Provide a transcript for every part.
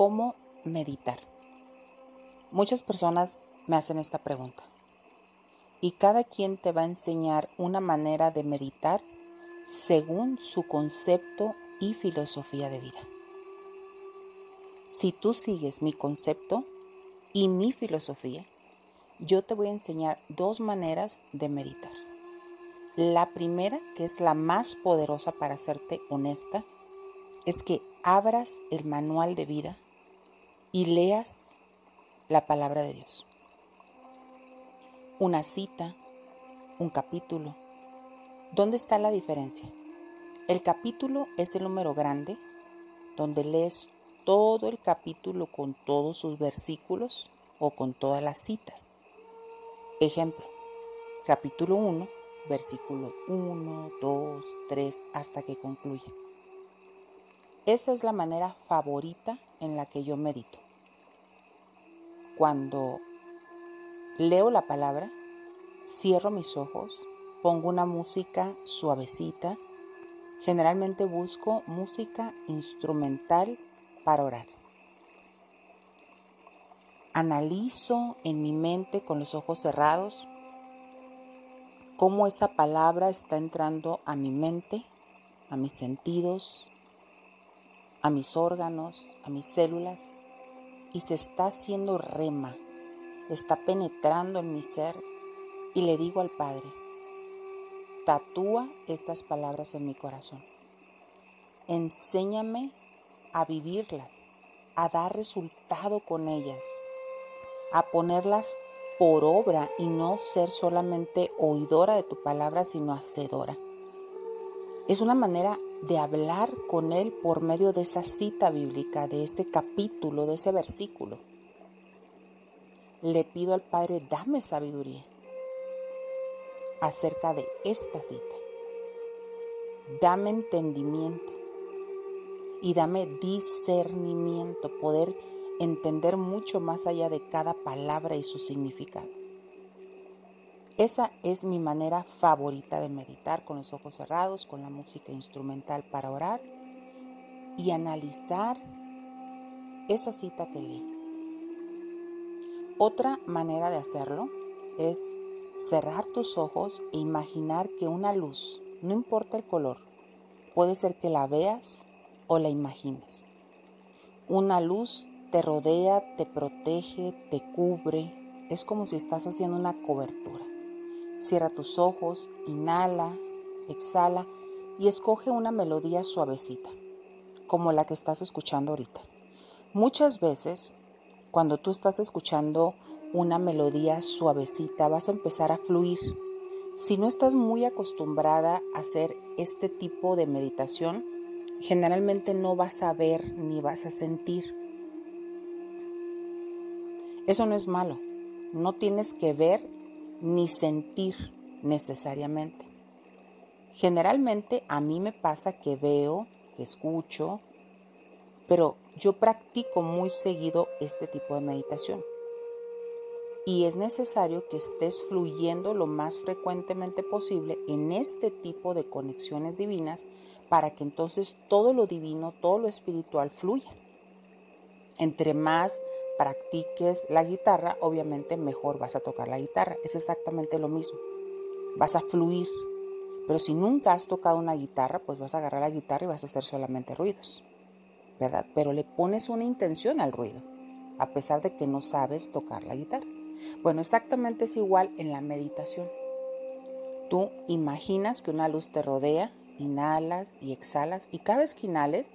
¿Cómo meditar? Muchas personas me hacen esta pregunta y cada quien te va a enseñar una manera de meditar según su concepto y filosofía de vida. Si tú sigues mi concepto y mi filosofía, yo te voy a enseñar dos maneras de meditar. La primera, que es la más poderosa para hacerte honesta, es que abras el manual de vida y leas la palabra de Dios. Una cita, un capítulo. ¿Dónde está la diferencia? El capítulo es el número grande, donde lees todo el capítulo con todos sus versículos o con todas las citas. Ejemplo, capítulo 1, versículo 1, 2, 3, hasta que concluye. Esa es la manera favorita en la que yo medito. Cuando leo la palabra, cierro mis ojos, pongo una música suavecita, generalmente busco música instrumental para orar. Analizo en mi mente con los ojos cerrados cómo esa palabra está entrando a mi mente, a mis sentidos, a mis órganos, a mis células y se está haciendo rema, está penetrando en mi ser y le digo al Padre, tatúa estas palabras en mi corazón. Enséñame a vivirlas, a dar resultado con ellas, a ponerlas por obra y no ser solamente oidora de tu palabra, sino hacedora. Es una manera de hablar con Él por medio de esa cita bíblica, de ese capítulo, de ese versículo. Le pido al Padre, dame sabiduría acerca de esta cita. Dame entendimiento y dame discernimiento, poder entender mucho más allá de cada palabra y su significado. Esa es mi manera favorita de meditar con los ojos cerrados, con la música instrumental para orar y analizar esa cita que leí. Otra manera de hacerlo es cerrar tus ojos e imaginar que una luz, no importa el color, puede ser que la veas o la imagines. Una luz te rodea, te protege, te cubre. Es como si estás haciendo una cobertura. Cierra tus ojos, inhala, exhala y escoge una melodía suavecita, como la que estás escuchando ahorita. Muchas veces, cuando tú estás escuchando una melodía suavecita, vas a empezar a fluir. Si no estás muy acostumbrada a hacer este tipo de meditación, generalmente no vas a ver ni vas a sentir. Eso no es malo. No tienes que ver ni sentir necesariamente. Generalmente a mí me pasa que veo, que escucho, pero yo practico muy seguido este tipo de meditación. Y es necesario que estés fluyendo lo más frecuentemente posible en este tipo de conexiones divinas para que entonces todo lo divino, todo lo espiritual fluya. Entre más practiques la guitarra, obviamente mejor vas a tocar la guitarra. Es exactamente lo mismo. Vas a fluir. Pero si nunca has tocado una guitarra, pues vas a agarrar la guitarra y vas a hacer solamente ruidos. ¿Verdad? Pero le pones una intención al ruido, a pesar de que no sabes tocar la guitarra. Bueno, exactamente es igual en la meditación. Tú imaginas que una luz te rodea, inhalas y exhalas, y cada vez que inhales,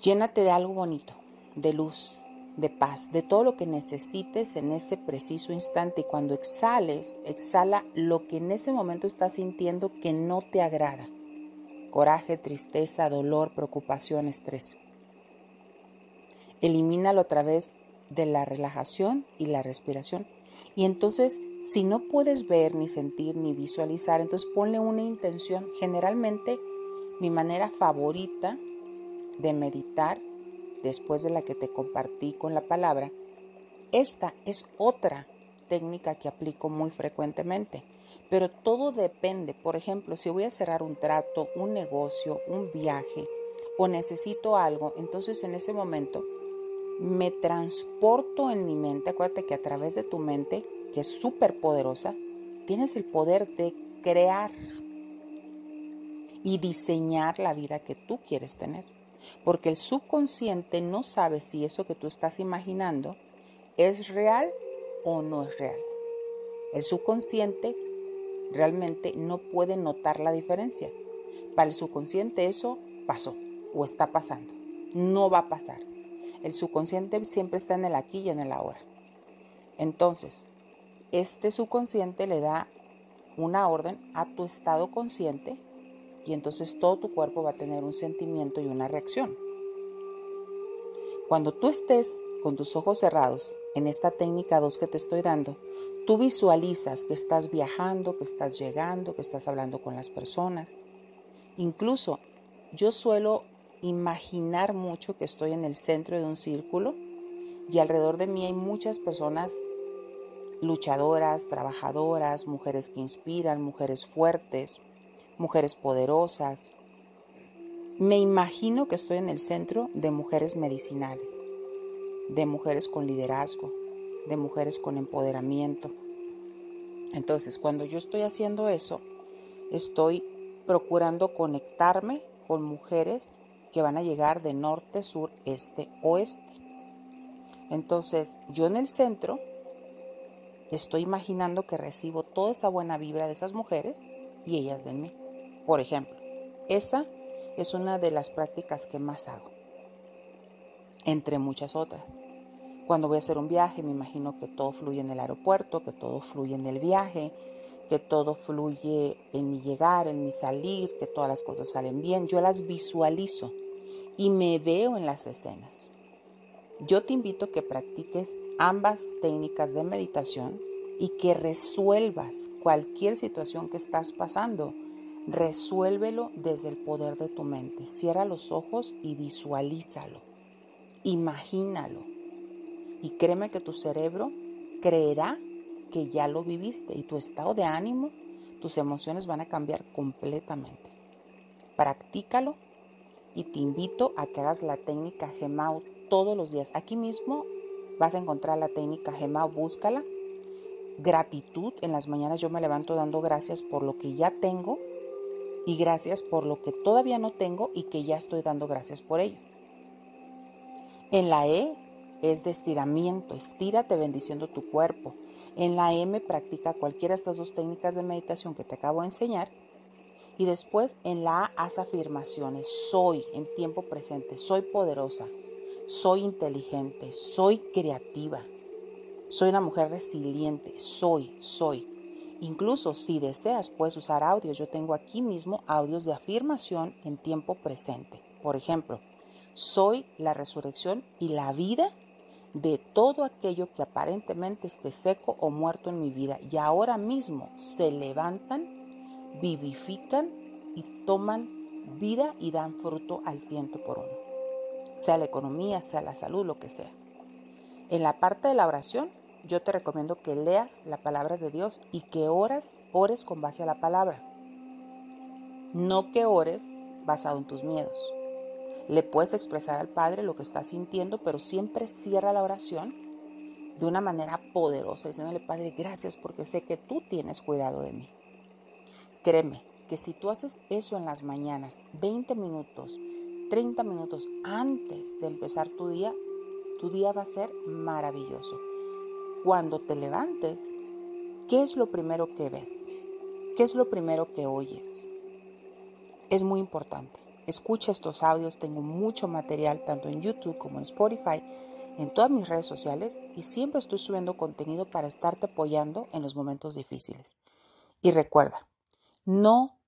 llénate de algo bonito, de luz, de paz, de todo lo que necesites en ese preciso instante. Y cuando exhales, exhala lo que en ese momento estás sintiendo que no te agrada. Coraje, tristeza, dolor, preocupación, estrés. Elimínalo a través de la relajación y la respiración. Y entonces, si no puedes ver, ni sentir, ni visualizar, entonces ponle una intención. Generalmente, mi manera favorita de meditar después de la que te compartí con la palabra, esta es otra técnica que aplico muy frecuentemente. Pero todo depende. Por ejemplo, si voy a cerrar un trato, un negocio, un viaje o necesito algo, entonces en ese momento me transporto en mi mente. Acuérdate que a través de tu mente, que es súper poderosa, tienes el poder de crear y diseñar la vida que tú quieres tener. Porque el subconsciente no sabe si eso que tú estás imaginando es real o no es real. El subconsciente realmente no puede notar la diferencia. Para el subconsciente eso pasó o está pasando. No va a pasar. El subconsciente siempre está en el aquí y en el ahora. Entonces, este subconsciente le da una orden a tu estado consciente y entonces todo tu cuerpo va a tener un sentimiento y una reacción. Cuando tú estés con tus ojos cerrados en esta técnica 2 que te estoy dando, tú visualizas que estás viajando, que estás llegando, que estás hablando con las personas. Incluso yo suelo imaginar mucho que estoy en el centro de un círculo y alrededor de mí hay muchas personas luchadoras, trabajadoras, mujeres que inspiran, mujeres fuertes, mujeres poderosas. Me imagino que estoy en el centro de mujeres medicinales, de mujeres con liderazgo, de mujeres con empoderamiento. Entonces, cuando yo estoy haciendo eso, estoy procurando conectarme con mujeres que van a llegar de norte, sur, este, oeste. Entonces, yo en el centro estoy imaginando que recibo toda esa buena vibra de esas mujeres y ellas de mí. Por ejemplo, esta es una de las prácticas que más hago, entre muchas otras. Cuando voy a hacer un viaje, me imagino que todo fluye en el aeropuerto, que todo fluye en el viaje, que todo fluye en mi llegar, en mi salir, que todas las cosas salen bien. Yo las visualizo y me veo en las escenas. Yo te invito a que practiques ambas técnicas de meditación y que resuelvas cualquier situación que estás pasando. Resuélvelo desde el poder de tu mente. Cierra los ojos y visualízalo. Imagínalo. Y créeme que tu cerebro creerá que ya lo viviste y tu estado de ánimo, tus emociones van a cambiar completamente. Practícalo y te invito a que hagas la técnica Gemau todos los días. Aquí mismo vas a encontrar la técnica Gemau, búscala. Gratitud, en las mañanas yo me levanto dando gracias por lo que ya tengo y gracias por lo que todavía no tengo y que ya estoy dando gracias por ello. En la E es de estiramiento, estírate bendiciendo tu cuerpo. En la M practica cualquiera de estas dos técnicas de meditación que te acabo de enseñar y después en la A haz afirmaciones. Soy en tiempo presente, soy poderosa, soy inteligente, soy creativa, soy una mujer resiliente, soy, soy. Incluso si deseas puedes usar audios. Yo tengo aquí mismo audios de afirmación en tiempo presente. Por ejemplo, soy la resurrección y la vida de todo aquello que aparentemente esté seco o muerto en mi vida y ahora mismo se levantan vivifican y toman vida y dan fruto al ciento por uno. Sea la economía, sea la salud, lo que sea. En la parte de la oración, yo te recomiendo que leas la palabra de Dios y que ores, ores con base a la palabra. No que ores basado en tus miedos. Le puedes expresar al Padre lo que estás sintiendo, pero siempre cierra la oración de una manera poderosa, diciéndole, Padre, gracias porque sé que tú tienes cuidado de mí. Créeme que si tú haces eso en las mañanas, 20 minutos, 30 minutos antes de empezar tu día, tu día va a ser maravilloso. Cuando te levantes, ¿qué es lo primero que ves? ¿Qué es lo primero que oyes? Es muy importante. Escucha estos audios, tengo mucho material tanto en YouTube como en Spotify, en todas mis redes sociales y siempre estoy subiendo contenido para estarte apoyando en los momentos difíciles. Y recuerda, no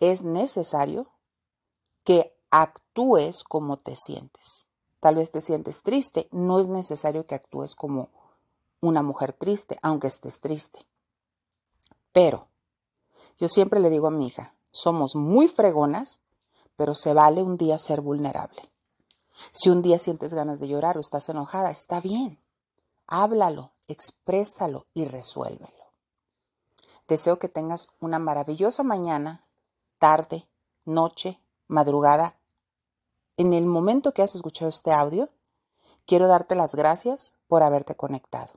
es necesario que actúes como te sientes. Tal vez te sientes triste, no es necesario que actúes como una mujer triste, aunque estés triste. Pero yo siempre le digo a mi hija, somos muy fregonas, pero se vale un día ser vulnerable. Si un día sientes ganas de llorar o estás enojada, está bien. Háblalo, exprésalo y resuélvelo. Deseo que tengas una maravillosa mañana, tarde, noche, madrugada en el momento que has escuchado este audio, quiero darte las gracias por haberte conectado.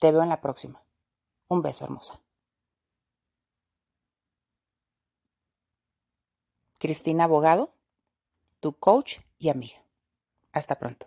Te veo en la próxima. Un beso hermosa. Cristina Abogado, tu coach y amiga. Hasta pronto.